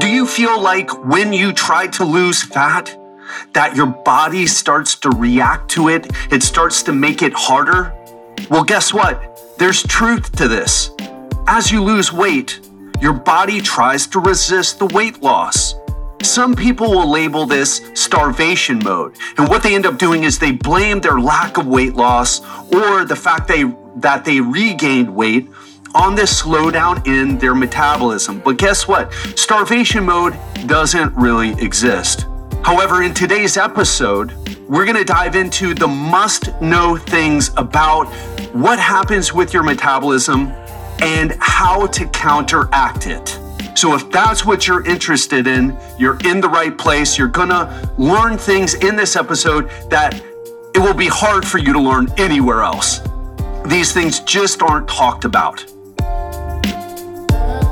Do you feel like when you try to lose fat, that your body starts to react to it? It starts to make it harder? Well, guess what? There's truth to this. As you lose weight, your body tries to resist the weight loss. Some people will label this starvation mode. And what they end up doing is they blame their lack of weight loss or the fact they, that they regained weight on this slowdown in their metabolism. But guess what? Starvation mode doesn't really exist. However, in today's episode, we're going to dive into the must know things about what happens with your metabolism and how to counteract it. So, if that's what you're interested in, you're in the right place. You're going to learn things in this episode that it will be hard for you to learn anywhere else. These things just aren't talked about.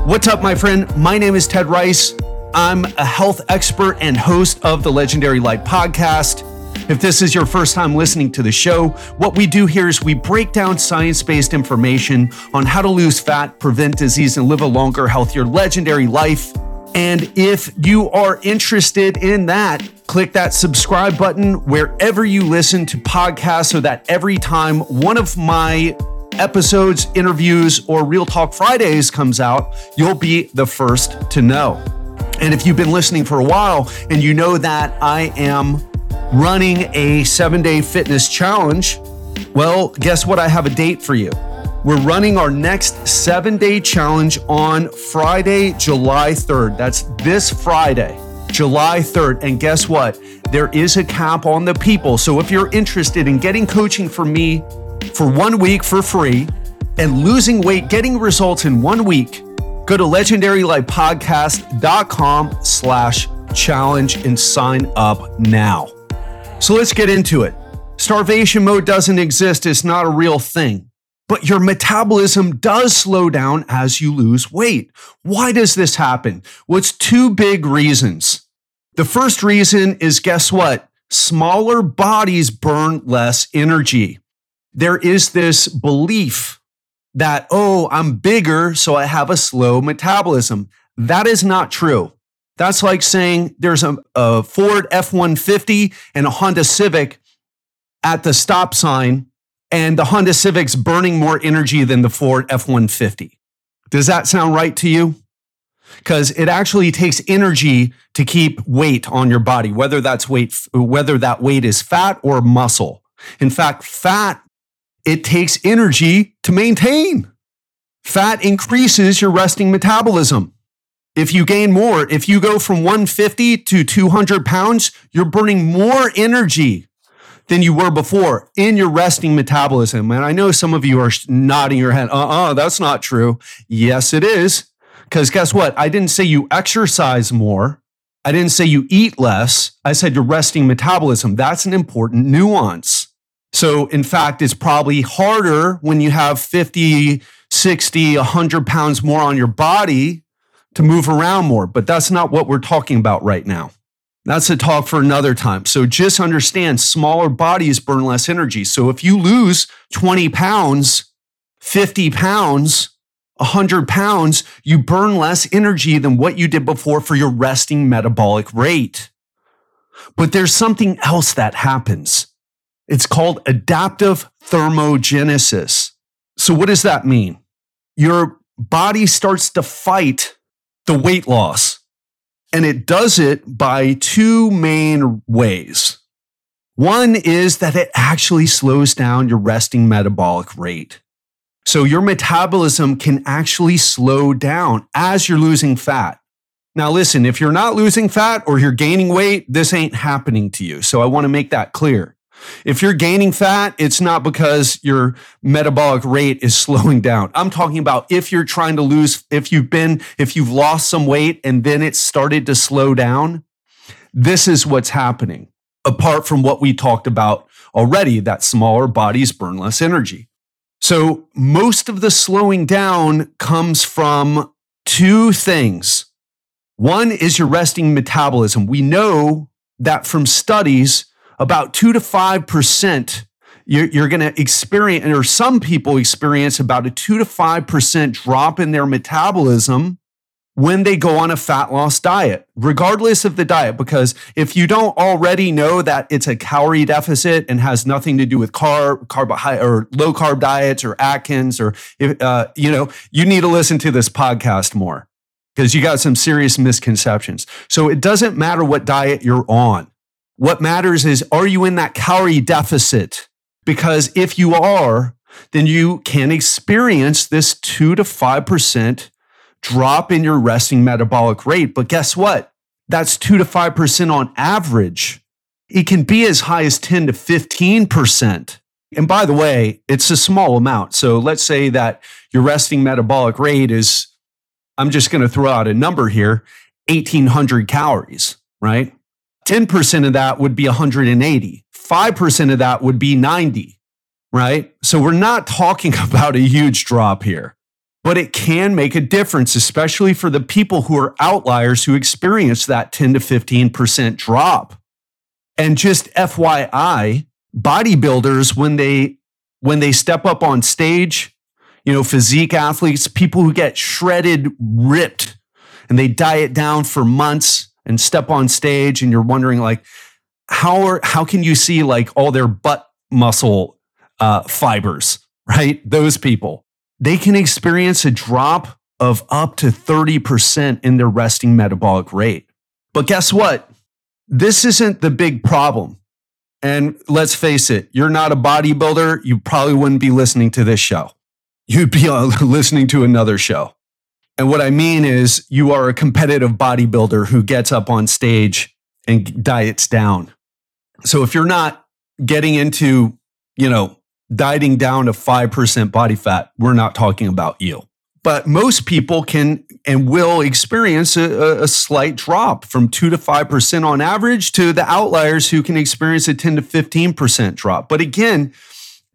What's up, my friend? My name is Ted Ryce. I'm a health expert and host of the Legendary Life podcast. If this is your first time listening to the show, what we do here is we break down science based information on how to lose fat, prevent disease, and live a longer, healthier, legendary life. And if you are interested in that, click that subscribe button wherever you listen to podcasts so that every time one of my episodes, interviews, or Real Talk Fridays comes out, you'll be the first to know. And if you've been listening for a while and you know that I am running a seven day fitness challenge, well, guess what? I have a date for you. We're running our next seven day challenge on Friday, July 3rd. That's this Friday, July 3rd. And guess what? There is a cap on the people. So if you're interested in getting coaching from me for one week for free and losing weight, getting results in one week, go to legendarylifepodcast.com slash challenge and sign up now. So let's get into it. Starvation mode doesn't exist, it's not a real thing. But your metabolism does slow down as you lose weight. Why does this happen? Well, two big reasons. The first reason is guess what? Smaller bodies burn less energy. There is this belief that, oh, I'm bigger, so I have a slow metabolism. That is not true. That's like saying there's a, a Ford F 150 and a Honda Civic at the stop sign, and the Honda Civic's burning more energy than the Ford F 150. Does that sound right to you? Because it actually takes energy to keep weight on your body, whether that's weight, whether that weight is fat or muscle. In fact, fat, it takes energy to maintain. Fat increases your resting metabolism. If you gain more, if you go from 150 to 200 pounds, you're burning more energy than you were before in your resting metabolism. And I know some of you are nodding your head. Uh uh-uh, uh, that's not true. Yes, it is. Because guess what? I didn't say you exercise more. I didn't say you eat less. I said your resting metabolism. That's an important nuance. So, in fact, it's probably harder when you have 50, 60, 100 pounds more on your body to move around more, but that's not what we're talking about right now. That's a talk for another time. So just understand smaller bodies burn less energy. So if you lose 20 pounds, 50 pounds, 100 pounds, you burn less energy than what you did before for your resting metabolic rate. But there's something else that happens. It's called adaptive thermogenesis. So what does that mean? Your body starts to fight the weight loss. And it does it by two main ways. One is that it actually slows down your resting metabolic rate. So your metabolism can actually slow down as you're losing fat. Now, listen, if you're not losing fat or you're gaining weight, this ain't happening to you. So I want to make that clear. If you're gaining fat, it's not because your metabolic rate is slowing down. I'm talking about if you're trying to lose, if you've been, if you've lost some weight and then it started to slow down, this is what's happening. Apart from what we talked about already, that smaller bodies burn less energy. So most of the slowing down comes from two things. One is your resting metabolism. We know that from studies about two to five percent you're, going to experience, or some people experience about a two to five percent drop in their metabolism when they go on a fat loss diet, regardless of the diet. Because if you don't already know that it's a calorie deficit and has nothing to do with carb, carbohydrate, or low carb diets or Atkins, or uh, you know, you need to listen to this podcast more because you got some serious misconceptions. So it doesn't matter what diet you're on. What matters is are you in that calorie deficit? Because if you are, then you can experience this two to five percent drop in your resting metabolic rate. But guess what? That's two to 5% on average. It can be as high as 10 to 15%. And by the way, it's a small amount. So let's say that your resting metabolic rate is, I'm just going to throw out a number here 1800 calories, right? 10% of that would be 180. 5% of that would be 90, right? So we're not talking about a huge drop here but it can make a difference, especially for the people who are outliers who experience that 10 to 15% drop. And just FYI, bodybuilders, when they when they step up on stage, you know, physique athletes, people who get shredded, ripped, and they diet down for months and step on stage, and you're wondering like, how are how can you see like all their butt muscle uh, fibers, right? Those people they can experience a drop of up to 30% in their resting metabolic rate. But guess what? This isn't the big problem. And let's face it, you're not a bodybuilder. You probably wouldn't be listening to this show. You'd be listening to another show. And what I mean is, you are a competitive bodybuilder who gets up on stage and diets down. So if you're not getting into, you know, dieting down to 5% body fat, we're not talking about you. But most people can and will experience a, a, slight drop from 2 to 5% on average to the outliers who can experience a 10 to 15% drop. But again,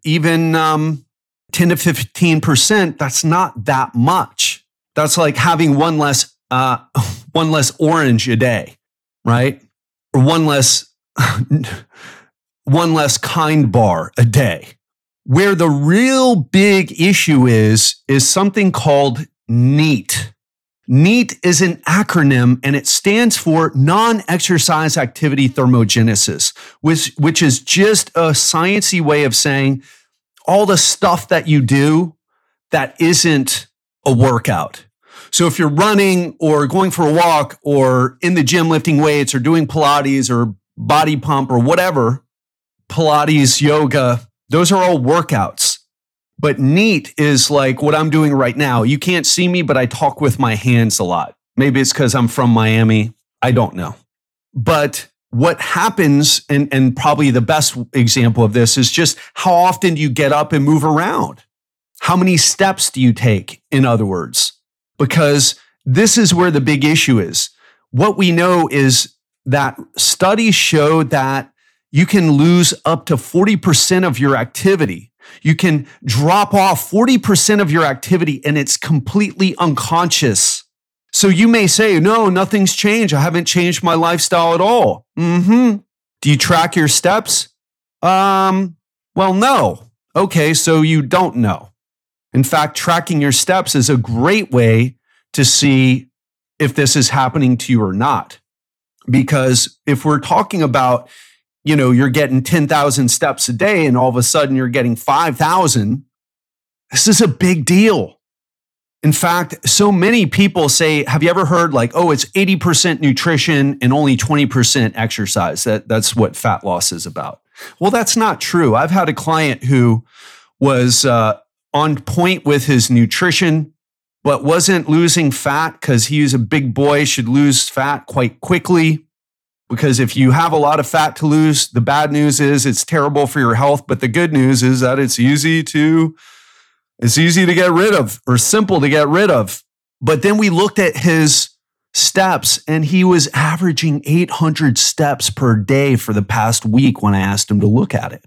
even um, 10 to 15%, that's not that much. That's like having one less, uh, one less orange a day, right? Or one less, one less kind bar a day where the real big issue is, is something called NEAT. NEAT is an acronym and it stands for non exercise activity thermogenesis, which, which is just a sciency way of saying all the stuff that you do that isn't a workout. So if you're running or going for a walk or in the gym lifting weights or doing Pilates or body pump or whatever, Pilates, yoga, those are all workouts. But neat is like what I'm doing right now. You can't see me, but I talk with my hands a lot. Maybe it's because I'm from Miami. I don't know. But what happens, and, and probably the best example of this is just how often do you get up and move around? How many steps do you take, in other words? Because this is where the big issue is. What we know is that studies show that you can lose up to 40% of your activity. You can drop off 40% of your activity and it's completely unconscious. So you may say, no, nothing's changed. I haven't changed my lifestyle at all. Mm-hmm. Do you track your steps? Um, well, no. Okay, so you don't know. In fact, tracking your steps is a great way to see if this is happening to you or not. Because if we're talking about you know, you're getting 10,000 steps a day and all of a sudden you're getting 5,000, this is a big deal. In fact, so many people say, have you ever heard like, oh, it's 80% nutrition and only 20% exercise? That, that's what fat loss is about. Well, that's not true. I've had a client who was uh, on point with his nutrition, but wasn't losing fat because he was a big boy, should lose fat quite quickly because if you have a lot of fat to lose, the bad news is it's terrible for your health, but the good news is that it's easy to it's easy to get rid of or simple to get rid of. But then we looked at his steps and he was averaging 800 steps per day for the past week when I asked him to look at it.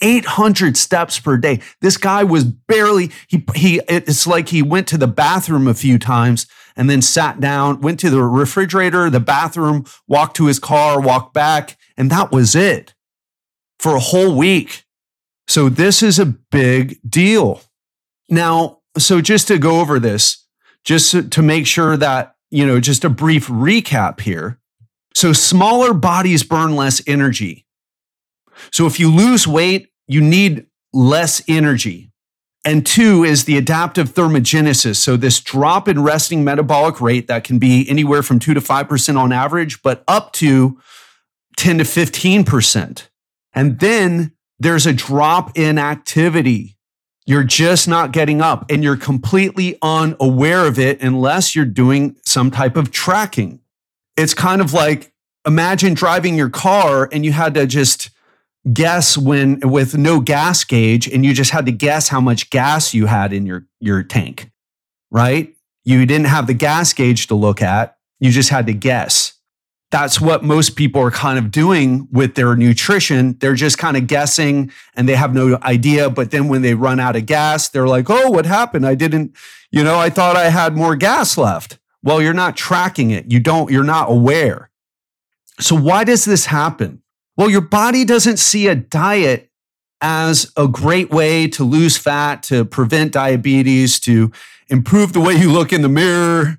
800 steps per day. This guy was barely he he it's like he went to the bathroom a few times and then sat down, went to the refrigerator, the bathroom, walked to his car, walked back, and that was it for a whole week. So this is a big deal. Now, so just to go over this, just to make sure that, you know, just a brief recap here. So smaller bodies burn less energy. So if you lose weight, you need less energy. And two is the adaptive thermogenesis. So this drop in resting metabolic rate that can be anywhere from two to 5% on average, but up to 10 to 15%. And then there's a drop in activity. You're just not getting up and you're completely unaware of it unless you're doing some type of tracking. It's kind of like imagine driving your car and you had to just guess when with no gas gauge and you just had to guess how much gas you had in your your tank, right? You didn't have the gas gauge to look at. You just had to guess that's what most people are kind of doing with their nutrition. They're just kind of guessing and they have no idea. But then when they run out of gas, they're like, oh, what happened? I didn't, you know, I thought I had more gas left. Well, you're not tracking it. You don't, you're not aware. So why does this happen? Well, your body doesn't see a diet as a great way to lose fat, to prevent diabetes, to improve the way you look in the mirror.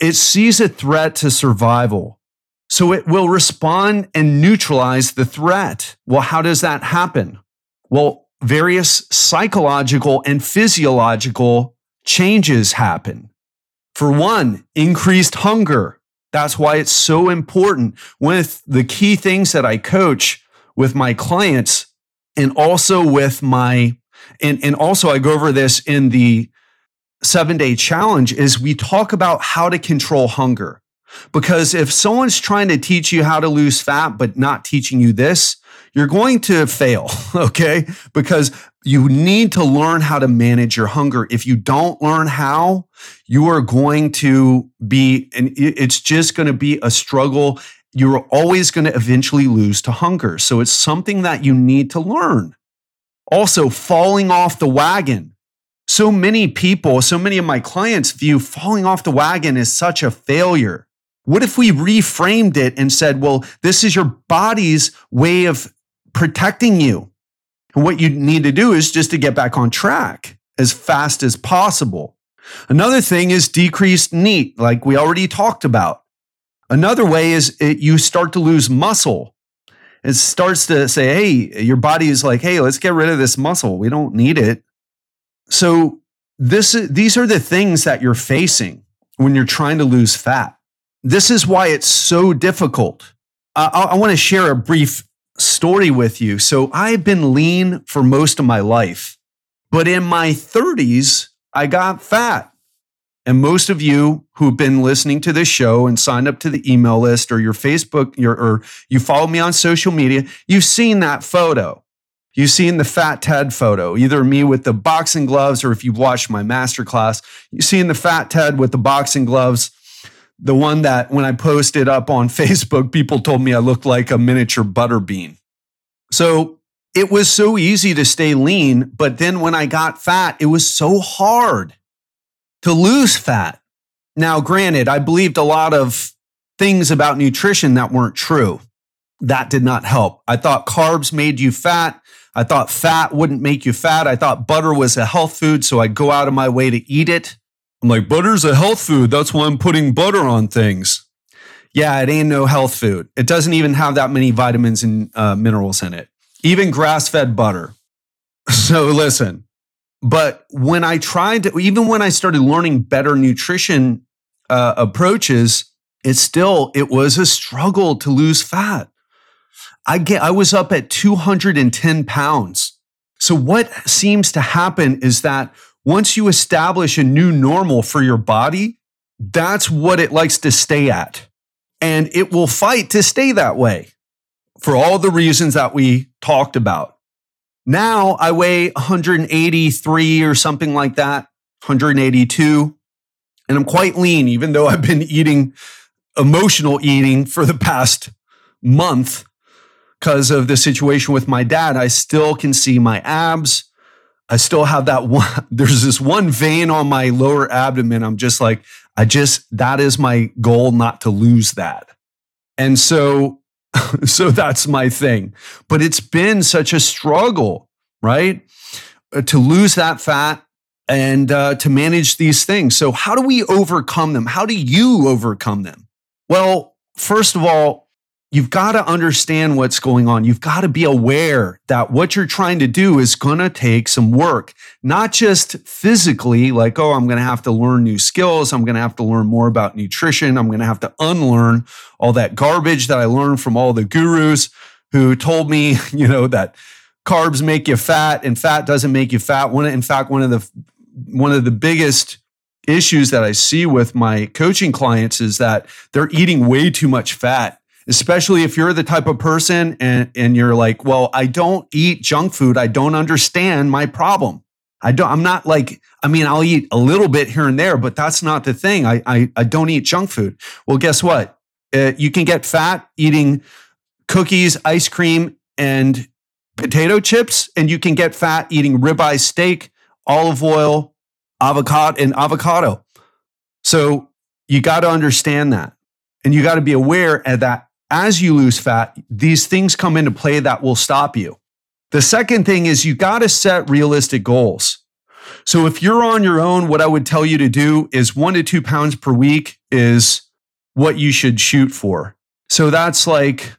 It sees a threat to survival. So it will respond and neutralize the threat. Well, how does that happen? Well, various psychological and physiological changes happen. For one, increased hunger. That's why it's so important with the key things that I coach with my clients and also with my and, and also I go over this in the seven day challenge is we talk about how to control hunger. Because if someone's trying to teach you how to lose fat, but not teaching you this, you're going to fail, okay? Because you need to learn how to manage your hunger. If you don't learn how, you are going to be, and it's just going to be a struggle. You're always going to eventually lose to hunger. So it's something that you need to learn. Also, falling off the wagon. So many people, so many of my clients view falling off the wagon as such a failure. What if we reframed it and said, well, this is your body's way of protecting you? And what you need to do is just to get back on track as fast as possible. Another thing is decreased NEAT, like we already talked about. Another way is it, you start to lose muscle. It starts to say, hey, your body is like, hey, let's get rid of this muscle. We don't need it. So this, these are the things that you're facing when you're trying to lose fat. This is why it's so difficult. I, I want to share a brief story with you. So I've been lean for most of my life, but in my 30s, I got fat. And most of you who've been listening to this show and signed up to the email list or your Facebook your, or you follow me on social media, you've seen that photo. You've seen the fat Ted photo, either me with the boxing gloves or if you've watched my masterclass, you've seen the fat Ted with the boxing gloves the one that when I posted up on Facebook, people told me I looked like a miniature butter bean. So it was so easy to stay lean. But then when I got fat, it was so hard to lose fat. Now, granted, I believed a lot of things about nutrition that weren't true. That did not help. I thought carbs made you fat. I thought fat wouldn't make you fat. I thought butter was a health food, so I'd go out of my way to eat it. I'm like, butter's a health food. That's why I'm putting butter on things. Yeah, it ain't no health food. It doesn't even have that many vitamins and uh, minerals in it, even grass fed butter. So listen, but when I tried to, even when I started learning better nutrition uh, approaches, it still, it was a struggle to lose fat. I get, I was up at 210 pounds. So what seems to happen is that once you establish a new normal for your body, that's what it likes to stay at. And it will fight to stay that way for all the reasons that we talked about. Now I weigh 183 or something like that, 182. And I'm quite lean, even though I've been eating emotional eating for the past month because of the situation with my dad. I still can see my abs. I still have that one. There's this one vein on my lower abdomen. I'm just like, I just, that is my goal, not to lose that. And so, so that's my thing. But it's been such a struggle, right? Uh, to lose that fat and uh, to manage these things. So, how do we overcome them? How do you overcome them? Well, first of all, you've got to understand what's going on. You've got to be aware that what you're trying to do is going to take some work, not just physically, like, oh, I'm going to have to learn new skills. I'm going to have to learn more about nutrition. I'm going to have to unlearn all that garbage that I learned from all the gurus who told me, you know, that carbs make you fat and fat doesn't make you fat. One, in fact, one of the one of the biggest issues that I see with my coaching clients is that they're eating way too much fat especially if you're the type of person and, and you're like, well, I don't eat junk food. I don't understand my problem. I don't, I'm not like, I mean, I'll eat a little bit here and there, but that's not the thing. I, I, I don't eat junk food. Well, guess what? Uh, you can get fat eating cookies, ice cream, and potato chips, and you can get fat eating ribeye steak, olive oil, avocado, and avocado. So you got to understand that. And you got to be aware of that as you lose fat, these things come into play that will stop you. The second thing is you got to set realistic goals. So if you're on your own, what I would tell you to do is one to two pounds per week is what you should shoot for. So that's like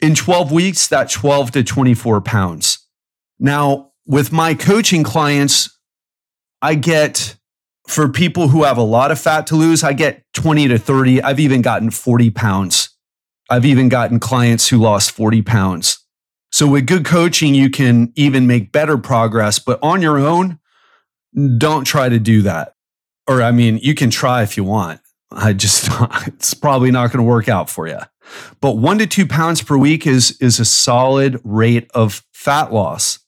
in 12 weeks, that 12 to 24 pounds. Now, with my coaching clients, I get for people who have a lot of fat to lose, I get 20 to 30. I've even gotten 40 pounds I've even gotten clients who lost 40 pounds. So with good coaching, you can even make better progress, but on your own, don't try to do that. Or, I mean, you can try if you want. I just, it's probably not going to work out for you. But one to two pounds per week is, is a solid rate of fat loss.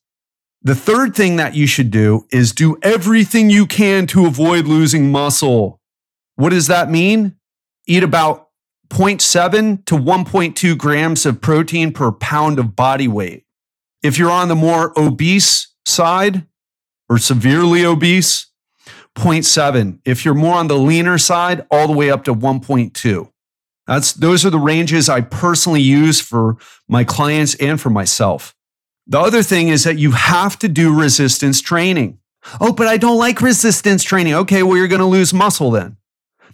The third thing that you should do is do everything you can to avoid losing muscle. What does that mean? Eat about 0.7 to 1.2 grams of protein per pound of body weight. If you're on the more obese side or severely obese, 0.7. If you're more on the leaner side, all the way up to 1.2. That's those are the ranges I personally use for my clients and for myself. The other thing is that you have to do resistance training. Oh, but I don't like resistance training. Okay, well, you're going to lose muscle then.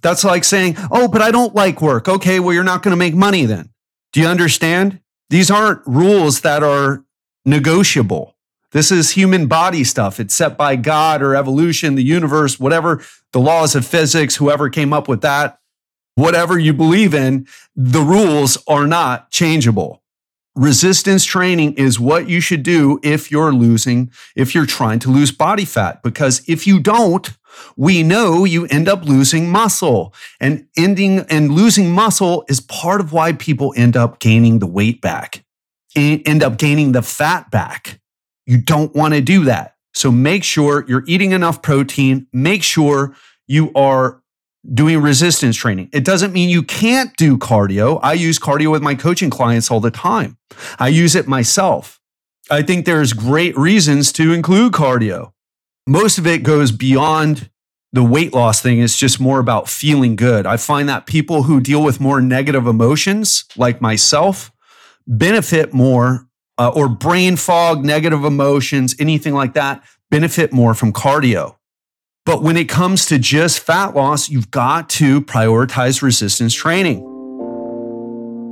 That's like saying, oh, but I don't like work. Okay, well, you're not going to make money then. Do you understand? These aren't rules that are negotiable. This is human body stuff. It's set by God or evolution, the universe, whatever the laws of physics, whoever came up with that, whatever you believe in, the rules are not changeable. Resistance training is what you should do if you're losing, if you're trying to lose body fat, because if you don't, we know you end up losing muscle and ending and losing muscle is part of why people end up gaining the weight back, end up gaining the fat back. You don't want to do that. So make sure you're eating enough protein. Make sure you are doing resistance training. It doesn't mean you can't do cardio. I use cardio with my coaching clients all the time. I use it myself. I think there's great reasons to include cardio most of it goes beyond the weight loss thing. It's just more about feeling good. I find that people who deal with more negative emotions, like myself, benefit more uh, or brain fog, negative emotions, anything like that, benefit more from cardio. But when it comes to just fat loss, you've got to prioritize resistance training.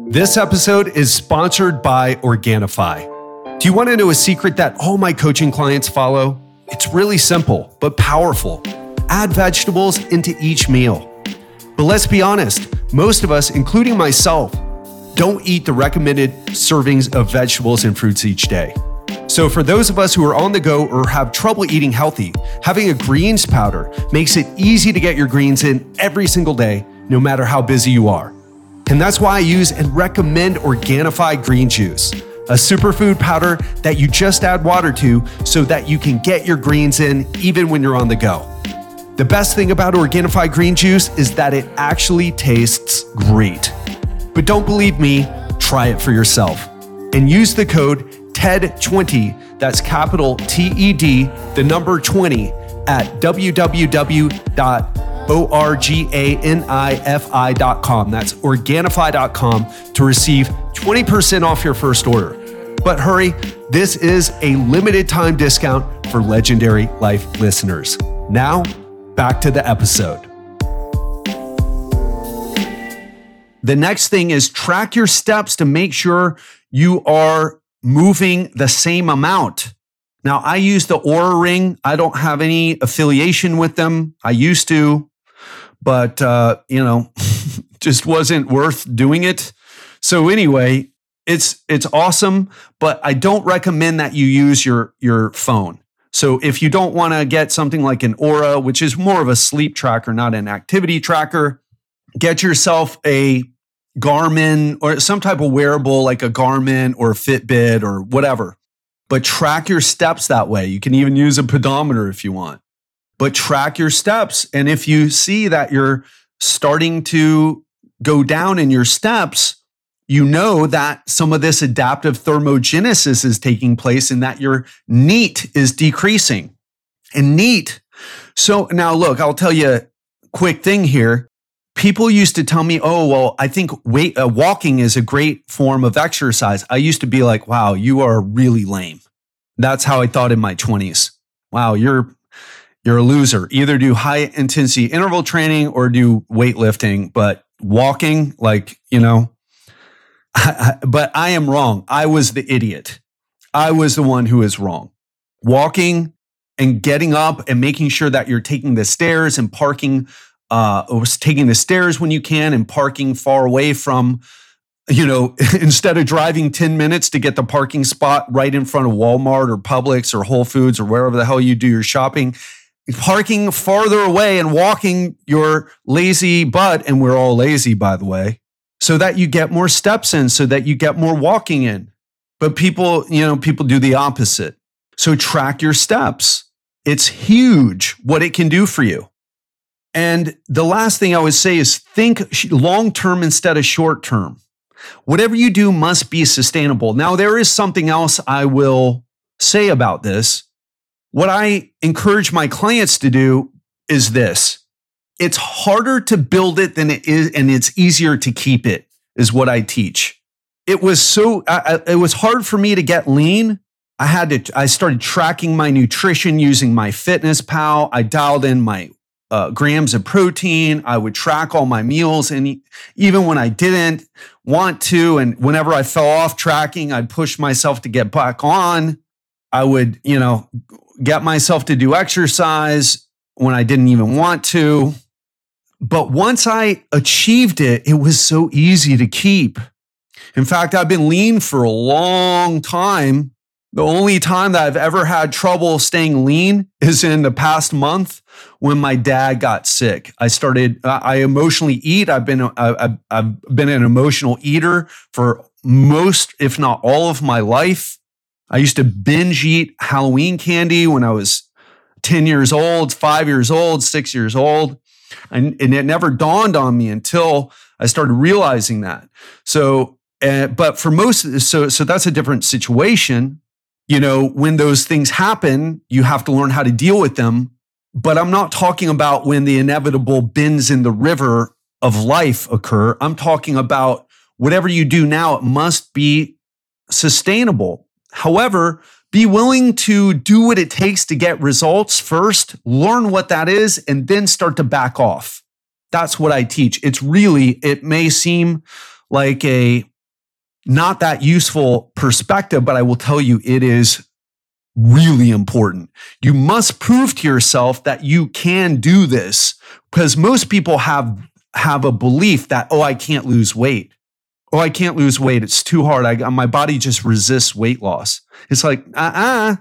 This episode is sponsored by Organifi. Do you want to know a secret that all my coaching clients follow? It's really simple, but powerful. Add vegetables into each meal. But let's be honest, most of us, including myself, don't eat the recommended servings of vegetables and fruits each day. So, for those of us who are on the go or have trouble eating healthy, having a greens powder makes it easy to get your greens in every single day, no matter how busy you are. And that's why I use and recommend Organifi Green Juice a superfood powder that you just add water to so that you can get your greens in even when you're on the go. The best thing about Organifi green juice is that it actually tastes great. But don't believe me, try it for yourself. And use the code TED20, that's capital T E D, the number 20, at www.organifi.com. That's organifi.com to receive 20% off your first order. But hurry, this is a limited time discount for Legendary Life listeners. Now, back to the episode. The next thing is track your steps to make sure you are moving the same amount. Now, I use the Oura Ring. I don't have any affiliation with them. I used to, but, uh, you know, just wasn't worth doing it. So, anyway, it's it's awesome, but I don't recommend that you use your your phone. So if you don't want to get something like an Oura, which is more of a sleep tracker, not an activity tracker, get yourself a Garmin or some type of wearable like a Garmin or a Fitbit or whatever. But track your steps that way. You can even use a pedometer if you want. But track your steps. And if you see that you're starting to go down in your steps, you know that some of this adaptive thermogenesis is taking place and that your NEAT is decreasing. And NEAT. So now look, I'll tell you a quick thing here. People used to tell me, "Oh, well, I think uh, walking is a great form of exercise." I used to be like, "Wow, you are really lame." That's how I thought in my 20s. Wow, you're you're a loser. Either do high intensity interval training or do weightlifting, but walking like, you know, but I am wrong. I was the idiot. I was the one who is wrong. Walking and getting up and making sure that you're taking the stairs and parking, uh, taking the stairs when you can and parking far away from, you know, instead of driving 10 minutes to get the parking spot right in front of Walmart or Publix or Whole Foods or wherever the hell you do your shopping, parking farther away and walking your lazy butt. And we're all lazy, by the way so that you get more steps in, so that you get more walking in. But people, you know, people do the opposite. So track your steps. It's huge what it can do for you. And the last thing I would say is think long term instead of short term. Whatever you do must be sustainable. Now, there is something else I will say about this. What I encourage my clients to do is this it's harder to build it than it is, and it's easier to keep it, is what I teach. It was so, I, it was hard for me to get lean. I had to, I started tracking my nutrition using my fitness pal. I dialed in my uh, grams of protein. I would track all my meals. And even when I didn't want to, and whenever I fell off tracking, I'd push myself to get back on. I would, you know, get myself to do exercise when I didn't even want to. But once I achieved it, it was so easy to keep. In fact, I've been lean for a long time. The only time that I've ever had trouble staying lean is in the past month when my dad got sick. I started, I emotionally eat. I've been, I've, I've been an emotional eater for most, if not all of my life. I used to binge eat Halloween candy when I was 10 years old, five years old, six years old. And, and it never dawned on me until I started realizing that. So, uh, but for most, so, so that's a different situation. You know, when those things happen, you have to learn how to deal with them. But I'm not talking about when the inevitable bends in the river of life occur. I'm talking about whatever you do now, it must be sustainable. However, be willing to do what it takes to get results first, learn what that is, and then start to back off. That's what I teach. It's really, it may seem like a not that useful perspective, but I will tell you it is really important. You must prove to yourself that you can do this because most people have have a belief that oh I can't lose weight oh, I can't lose weight. It's too hard. I, my body just resists weight loss. It's like, uh uh-uh. uh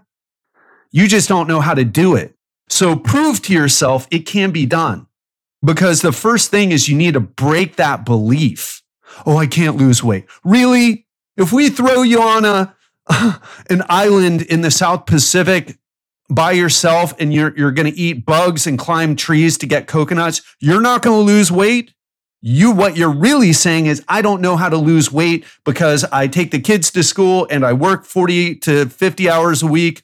You just don't know how to do it. So prove to yourself it can be done. Because the first thing is you need to break that belief. Oh, I can't lose weight. Really? If we throw you on a, an island in the South Pacific by yourself and you're, you're going to eat bugs and climb trees to get coconuts, you're not going to lose weight you what you're really saying is I don't know how to lose weight because I take the kids to school and I work 40 to 50 hours a week.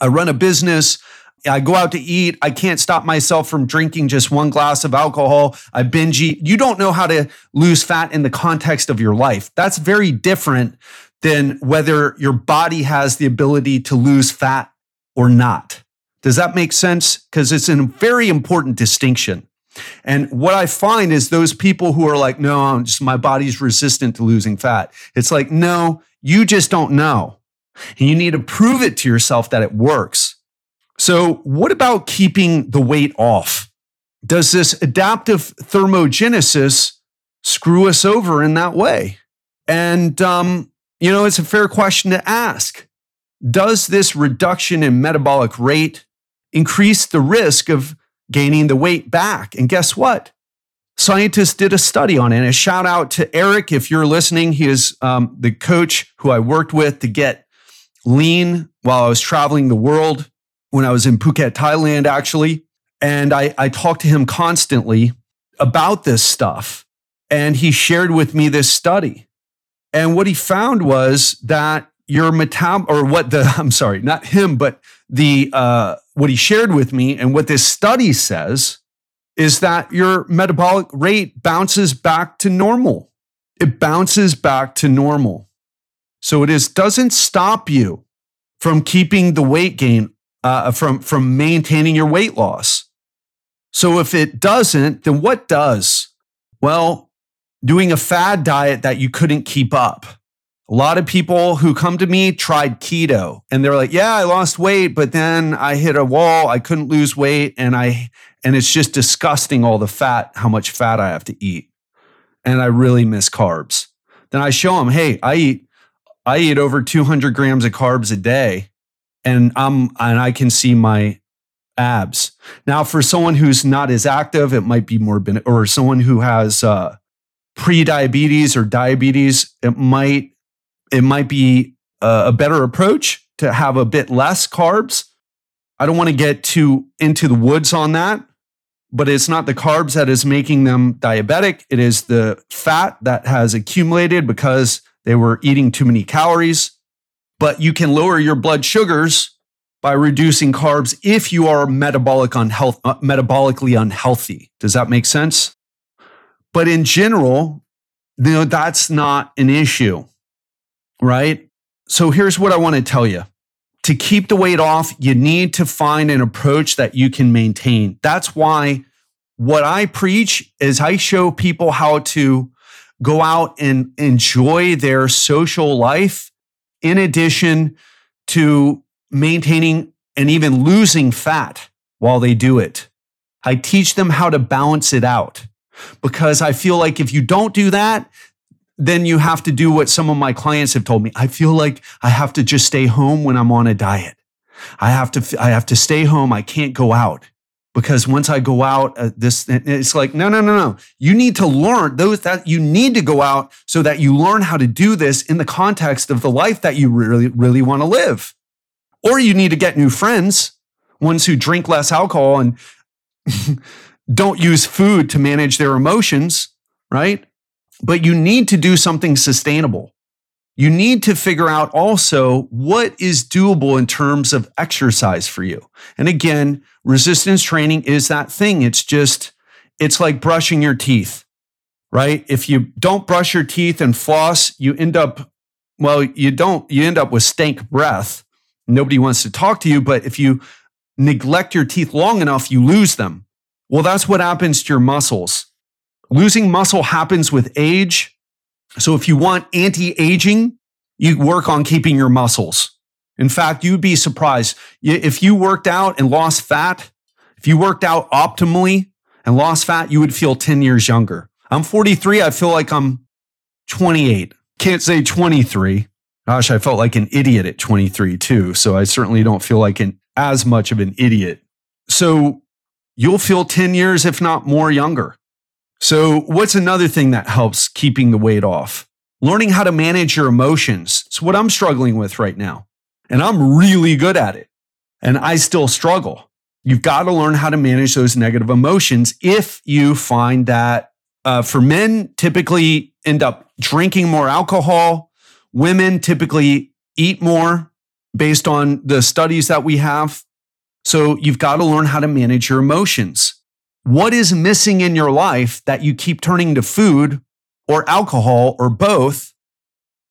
I run a business. I go out to eat. I can't stop myself from drinking just one glass of alcohol. I binge eat. You don't know how to lose fat in the context of your life. That's very different than whether your body has the ability to lose fat or not. Does that make sense? Because it's a very important distinction. And what I find is those people who are like, no, I'm just my body's resistant to losing fat. It's like, no, you just don't know. And you need to prove it to yourself that it works. So, what about keeping the weight off? Does this adaptive thermogenesis screw us over in that way? And, um, you know, it's a fair question to ask. Does this reduction in metabolic rate increase the risk of gaining the weight back? And guess what? Scientists did a study on it. And a shout out to Eric if you're listening. He is um, the coach who I worked with to get lean while I was traveling the world when I was in Phuket, Thailand, actually. And I, I talked to him constantly about this stuff. And he shared with me this study. And what he found was that your metab or what the I'm sorry, not him, but the uh, what he shared with me and what this study says is that your metabolic rate bounces back to normal. It bounces back to normal. So it is doesn't stop you from keeping the weight gain uh, from from maintaining your weight loss. So if it doesn't, then what does? Well, doing a fad diet that you couldn't keep up. A lot of people who come to me tried keto and they're like, "Yeah, I lost weight, but then I hit a wall. I couldn't lose weight and I and it's just disgusting all the fat, how much fat I have to eat. And I really miss carbs." Then I show them, "Hey, I eat I eat over 200 grams of carbs a day and I'm and I can see my abs. Now, for someone who's not as active, it might be more ben- or someone who has uh, pre-diabetes or diabetes, it might it might be a, better approach to have a bit less carbs. I don't want to get too into the woods on that, but it's not the carbs that is making them diabetic. It is the fat that has accumulated because they were eating too many calories. But you can lower your blood sugars by reducing carbs if you are metabolic unhealth, uh, metabolically unhealthy. Does that make sense? But in general, you know, that's not an issue right? So here's what I want to tell you. To keep the weight off, you need to find an approach that you can maintain. That's why what I preach is I show people how to go out and enjoy their social life in addition to maintaining and even losing fat while they do it. I teach them how to balance it out because I feel like if you don't do that, then you have to do what some of my clients have told me. I feel like I have to just stay home when I'm on a diet. I have to, I have to stay home. I can't go out because once I go out, uh, this, it's like, no, no, no, no. You need to learn those that you need to go out so that you learn how to do this in the context of the life that you really, really want to live. Or you need to get new friends, ones who drink less alcohol and don't use food to manage their emotions, right? but you need to do something sustainable. You need to figure out also what is doable in terms of exercise for you. And again, resistance training is that thing. It's just, it's like brushing your teeth, right? If you don't brush your teeth and floss, you end up, well, you don't, you end up with stank breath. Nobody wants to talk to you. But if you neglect your teeth long enough, you lose them. Well, that's what happens to your muscles. Losing muscle happens with age. So if you want anti aging, you work on keeping your muscles. In fact, you'd be surprised if you worked out and lost fat, if you worked out optimally and lost fat, you would feel 10 years younger. I'm 43. I feel like I'm 28. Can't say 23. Gosh, I felt like an idiot at 23 too. So I certainly don't feel like an, as much of an idiot. So you'll feel 10 years, if not more younger. So, what's another thing that helps keeping the weight off? Learning how to manage your emotions. It's what I'm struggling with right now. And I'm really good at it. And I still struggle. You've got to learn how to manage those negative emotions if you find that uh, for men, typically end up drinking more alcohol. Women typically eat more based on the studies that we have. So you've got to learn how to manage your emotions. What is missing in your life that you keep turning to food or alcohol or both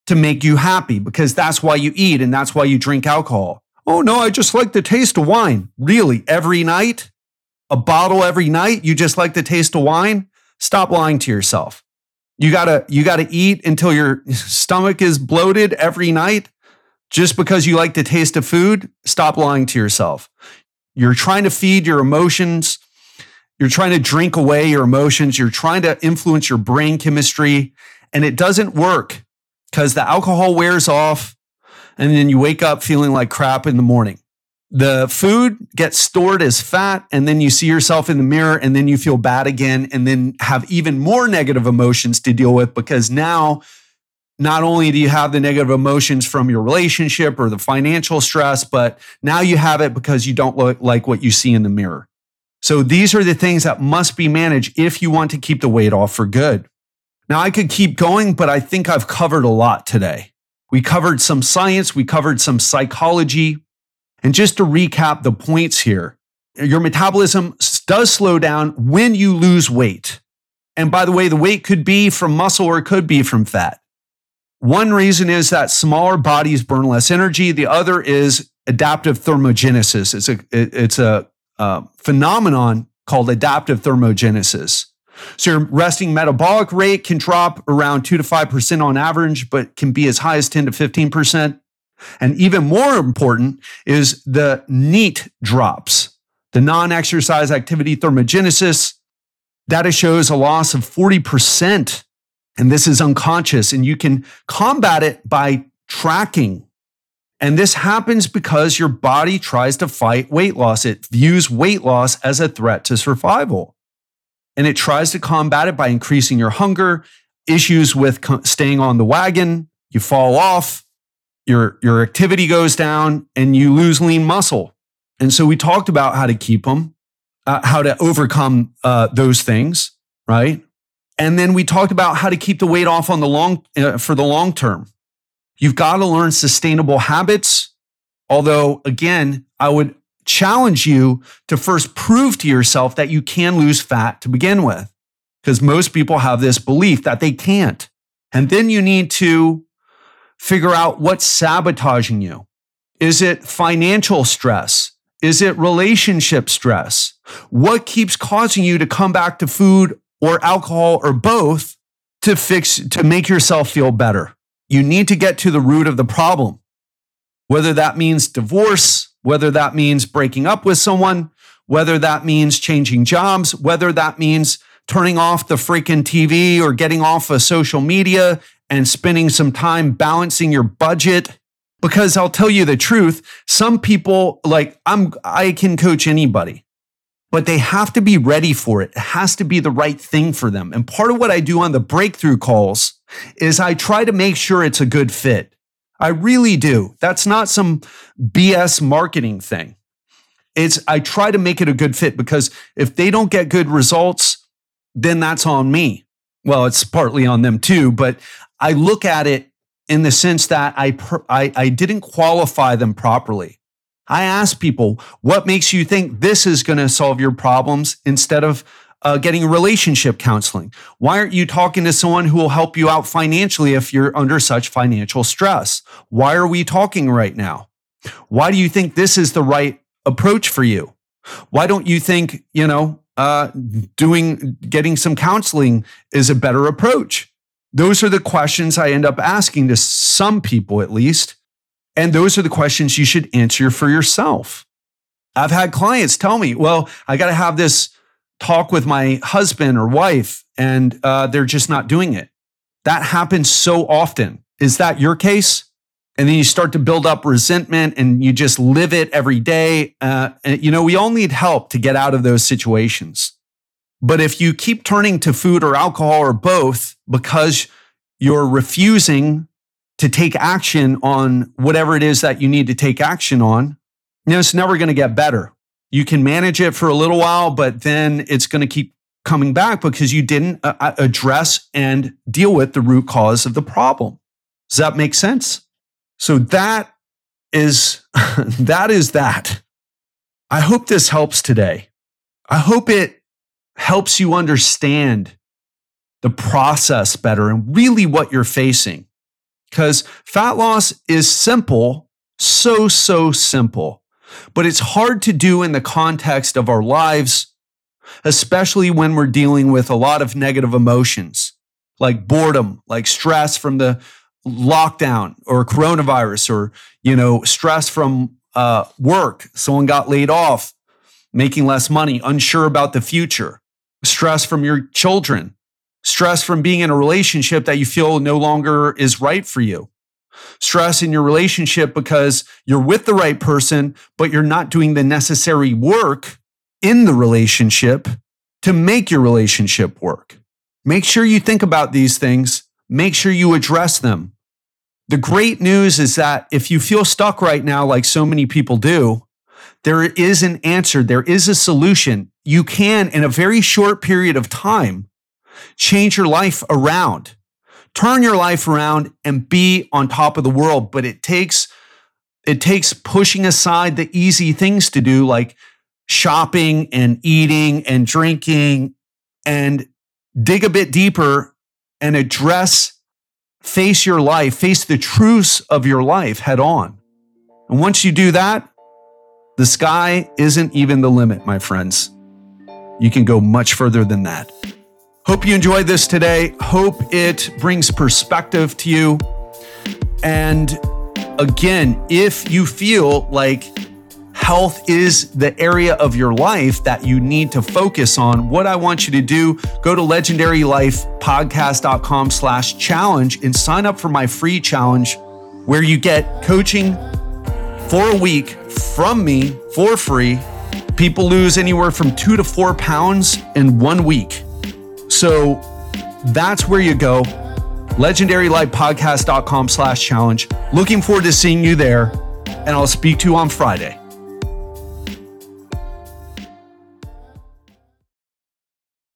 to make you happy? Because that's why you eat and that's why you drink alcohol. Oh, no, I just like the taste of wine. Really? Every night? A bottle every night? You just like the taste of wine? Stop lying to yourself. You gotta, you gotta eat until your stomach is bloated every night just because you like the taste of food. Stop lying to yourself. You're trying to feed your emotions. You're trying to drink away your emotions. You're trying to influence your brain chemistry and it doesn't work because the alcohol wears off and then you wake up feeling like crap in the morning. The food gets stored as fat, and then you see yourself in the mirror, and then you feel bad again, and then have even more negative emotions to deal with because now not only do you have the negative emotions from your relationship or the financial stress, but now you have it because you don't look like what you see in the mirror. So these are the things that must be managed if you want to keep the weight off for good. Now I could keep going, but I think I've covered a lot today. We covered some science, we covered some psychology. And just to recap the points here, your metabolism does slow down when you lose weight. And by the way, the weight could be from muscle or it could be from fat. One reason is that smaller bodies burn less energy. The other is adaptive thermogenesis. It's a, it's a uh, phenomenon called adaptive thermogenesis. So your resting metabolic rate can drop around 2 to 5% on average, but can be as high as 10 to 15%. And even more important is the NEAT drops, the non exercise activity thermogenesis. Data shows a loss of 40%. And this is unconscious, and you can combat it by tracking. And this happens because your body tries to fight weight loss. It views weight loss as a threat to survival and it tries to combat it by increasing your hunger, issues with staying on the wagon, you fall off, your, your activity goes down, and you lose lean muscle. And so we talked about how to keep them, uh, how to overcome uh, those things, right? And then we talked about how to keep the weight off on the long uh, for the long term. You've got to learn sustainable habits. Although, again, I would challenge you to first prove to yourself that you can lose fat to begin with. Because most people have this belief that they can't. And then you need to figure out what's sabotaging you. Is it financial stress? Is it relationship stress? What keeps causing you to come back to food or alcohol or both to fix, to make yourself feel better? You need to get to the root of the problem. Whether that means divorce, whether that means breaking up with someone, whether that means changing jobs, whether that means turning off the freaking TV or getting off of social media and spending some time balancing your budget. Because I'll tell you the truth, some people like I'm I can coach anybody, but they have to be ready for it. It has to be the right thing for them. And part of what I do on the breakthrough calls is I try to make sure it's a good fit. I really do. That's not some BS marketing thing. It's I try to make it a good fit because if they don't get good results, then that's on me. Well, it's partly on them too, but I look at it in the sense that I, I, I didn't qualify them properly. I ask people, what makes you think this is going to solve your problems instead of uh, getting relationship counseling? Why aren't you talking to someone who will help you out financially if you're under such financial stress? Why are we talking right now? Why do you think this is the right approach for you? Why don't you think, you know, uh, doing, getting some counseling is a better approach? Those are the questions I end up asking to some people, at least. And those are the questions you should answer for yourself. I've had clients tell me, well, I got to have this talk with my husband or wife and uh, they're just not doing it. That happens so often. Is that your case? And then you start to build up resentment and you just live it every day. Uh, and, you know, we all need help to get out of those situations. But if you keep turning to food or alcohol or both because you're refusing to take action on whatever it is that you need to take action on, it's never going to get better. You can manage it for a little while, but then it's going to keep coming back because you didn't uh, uh, address and deal with the root cause of the problem. Does that make sense? So that is that is that. I hope this helps today. I hope it helps you understand the process better and really what you're facing. Because fat loss is simple So, so simple. But it's hard to do in the context of our lives, especially when we're dealing with a lot of negative emotions like boredom, like stress from the lockdown or coronavirus or, you know, stress from uh, work. Someone got laid off, making less money, unsure about the future, stress from your children, stress from being in a relationship that you feel no longer is right for you stress in your relationship because you're with the right person, but you're not doing the necessary work in the relationship to make your relationship work. Make sure you think about these things. Make sure you address them. The great news is that if you feel stuck right now, like so many people do, there is an answer. There is a solution. You can, in a very short period of time, change your life around turn your life around and be on top of the world. But it takes, it takes pushing aside the easy things to do, like shopping and eating and drinking and dig a bit deeper and address, face your life, face the truths of your life head on. And once you do that, the sky isn't even the limit, my friends. You can go much further than that. Hope you enjoyed this today. Hope it brings perspective to you. And again, if you feel like health is the area of your life that you need to focus on, what I want you to do, go to legendarylifepodcast.com slash challenge and sign up for my free challenge where you get coaching for a week from me for free. People lose anywhere from two to four pounds in one week. So that's where you go. LegendaryLifePodcast.com slash challenge. Looking forward to seeing you there, and I'll speak to you on Friday.